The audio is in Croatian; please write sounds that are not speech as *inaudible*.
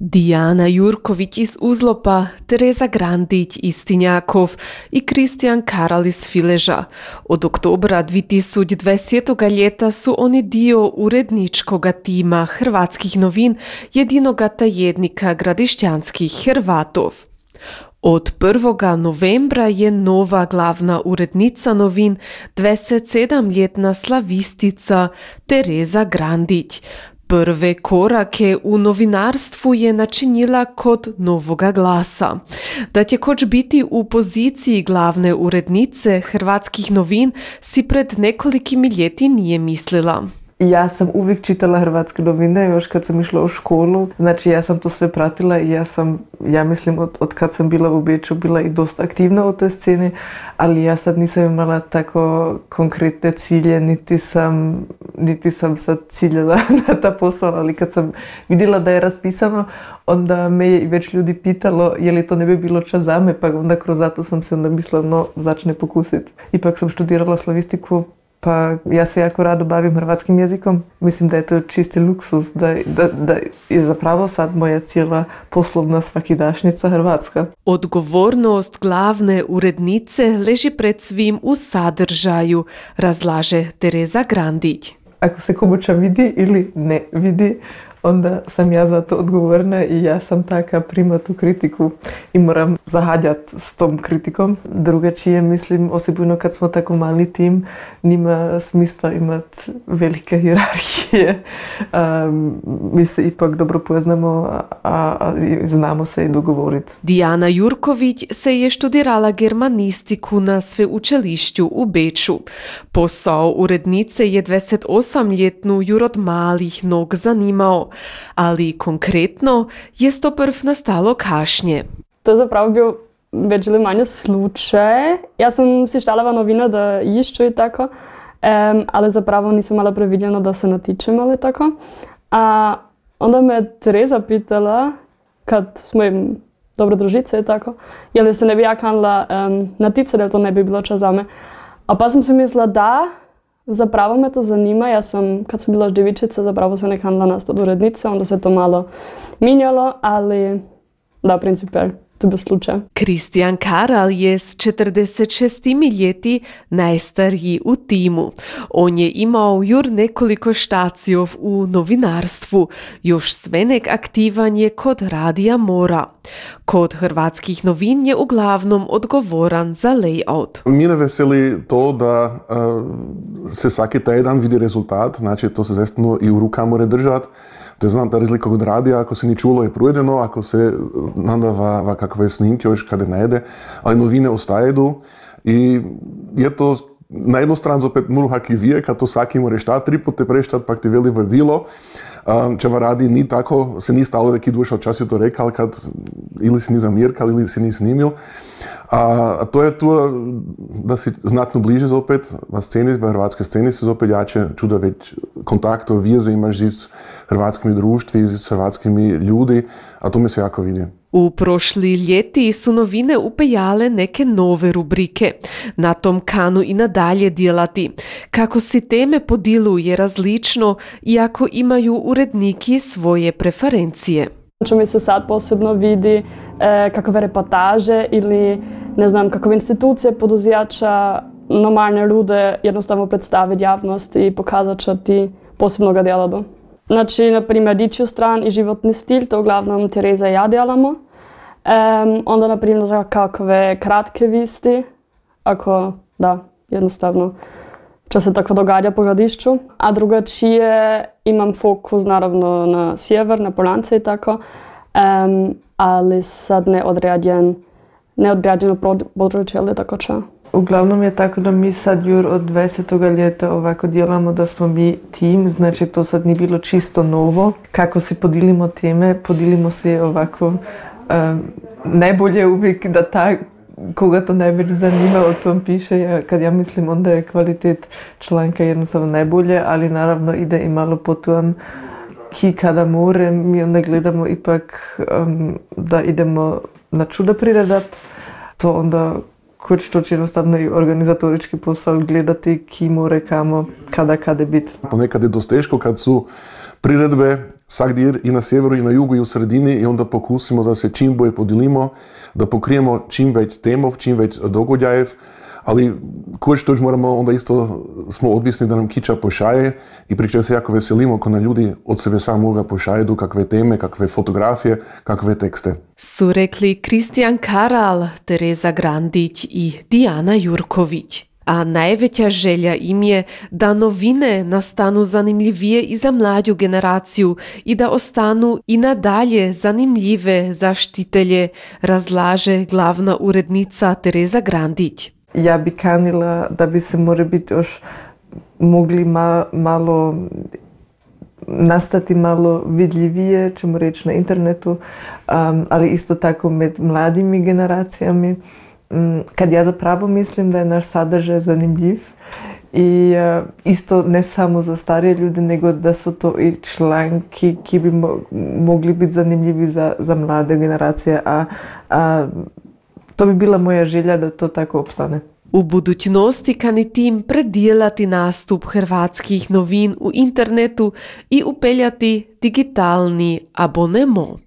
Dijana Jurković iz Uzlopa, Tereza Grandić iz Tinjakov i Kristijan Karal iz Fileža. Od oktobra 2020. ljeta su oni dio uredničkog tima Hrvatskih novin jedinoga tajednika gradišćanskih Hrvatov. Od 1. novembra je nova glavna urednica novin 27-ljetna slavistica Tereza Grandić. Prve korake u novinarstvu je načinila kod Novoga glasa. Da će koč biti u poziciji glavne urednice hrvatskih novin si pred nekolikim ljeti nije mislila. Ja sam uvijek čitala hrvatske novine još kad sam išla u školu. Znači ja sam to sve pratila i ja sam, ja mislim od, od kad sam bila u Beču bila i dosta aktivna u toj sceni, ali ja sad nisam imala tako konkretne cilje, niti sam, niti sam sad ciljala *laughs* na ta posao, ali kad sam vidjela da je raspisano, onda me je i već ljudi pitalo je li to ne bi bilo čas za me, pa onda kroz zato sam se onda mislila no začne pokusiti. Ipak sam študirala slavistiku pa ja se jako rado bavim hrvatskim jezikom. Mislim da je to čisti luksus, da, da, da je zapravo sad moja cijela poslovna svakidašnjica Hrvatska. Odgovornost glavne urednice leži pred svim u sadržaju, razlaže Tereza Grandić. Ako se komuća vidi ili ne vidi, onda sam ja za to odgovorna i ja sam taka prima tu kritiku i moram zahađat s tom kritikom. Drugačije mislim, osobno kad smo tako mali tim, nima smisla imat velike hierarhije. Um, *laughs* mi se ipak dobro poznamo, a, a znamo se i dogovoriti. Dijana Jurković se je študirala germanistiku na sveučilišću u Beču. Posao urednice je 28-ljetnu Jurod malih nog zanimao, ali konkretno je to prv nastalo kašnje. To je zapravo bio več ali manj slučaj. Jaz sem si štalava novina, da išču i tako, um, ali zapravo nisam imala previdjeno da se natičem ali tako. A onda me Tereza pitala, kad smo im dobro družice i tako, je li se ne bi ja kanila um, naticati, da to ne bi bilo čas za me. A pa sam si mislila da, Zapravo me to zanima. Ja sam, kad sam bila ždivičica, zapravo sam nekaj nastati urednica, onda se to malo minjalo, ali da, u principe, to je bio slučaj. Kristijan Karal je s 46 ljeti najstariji u timu. On je imao jur nekoliko štacijov u novinarstvu. Još svenek aktivan je kod Radija Mora. Kod hrvatskih novin je uglavnom odgovoran za layout. Mene veseli to da uh, se svaki tjedan vidi rezultat, znači to se zaistino i u rukama mora držati. To je znam ta razlika od radija, ako se ni čulo je provedeno, ako se nadava kakve snimke još kada ne ide, ali novine ostaju i je to na jednu stranu zopet moram hakli vije, kad to vsaki moraš ta tri pote preštat, pa ti veli bilo. Če v radi ni tako, se ni stalo, da ki duša včasih to rekal, kad ili si ni zamirkal, ili si ni snimil. A, to je to, da si znatno bliže zopet v sceni, v hrvatskoj sceni se zopet jače čuda več kontaktov, veze imaš z hrvatskimi društvi, z hrvatskimi ljudi, a to mi se jako vidi. U prošli ljeti su novine upejale neke nove rubrike. Na tom kanu i nadalje djelati. Kako si teme podiluje različno, iako imaju uredniki svoje preferencije. Če mi se sad posebno vidi e, kakve reportaže ili ne znam kakve institucije poduzijača normalne ljude jednostavno predstaviti javnosti i pokazati što ti posebno ga. Znači, na primjer, dičju stran i životni stil, to uglavnom Tereza i ja djelamo. Um, onda, na primjer, za kakve kratke visti, ako, da, jednostavno, čo se tako događa po gradišću. A drugačije imam fokus, naravno, na sjever, na Polance i tako, um, ali sad ne određen, neodređeno područje, ali tako čo. Uglavnom je tako da mi sad jur od 20. ljeta ovako djelamo da smo mi tim, znači to sad nije bilo čisto novo. Kako se podilimo teme, podilimo se ovako um, najbolje uvijek da ta koga to najbolj zanima, o tom piše. Ja, kad ja mislim onda je kvalitet članka jednostavno najbolje, ali naravno ide i malo po tom ki kada more, mi onda gledamo ipak um, da idemo na čuda priredat, to onda kot što će jednostavno i organizatorički posao gledati ki more kamo, kada kada bit. Ponekad je dosta teško kad su priredbe svakdje i na sjeveru i na jugu i u sredini i onda pokusimo da se čim bolje podijelimo, da pokrijemo čim već temov, čim već dogodjajev, ali koč toč moramo onda isto smo odvisni da nam kiča pošaje i pri čem se jako veselimo kad na ljudi od sebe samoga pošajedu kakve teme, kakve fotografije, kakve tekste. Su rekli Kristijan Karal, Tereza Grandić i Dijana Jurković. A najveća želja im je da novine nastanu zanimljivije i za mlađu generaciju i da ostanu i nadalje zanimljive za štitelje, razlaže glavna urednica Tereza Grandić. Ja bi kanila da bi se more biti još mogli ma, malo nastati malo vidljivije, ćemo reći na internetu, um, ali isto tako med mladimi generacijami. Um, kad ja zapravo mislim da je naš sadržaj zanimljiv i uh, isto ne samo za starije ljude, nego da su to i članki ki bi mo mogli biti zanimljivi za, za mlade generacije, a, a to bi bila moja želja da to tako opstane. U budućnosti kani tim predijelati nastup hrvatskih novin u internetu i upeljati digitalni abonemo.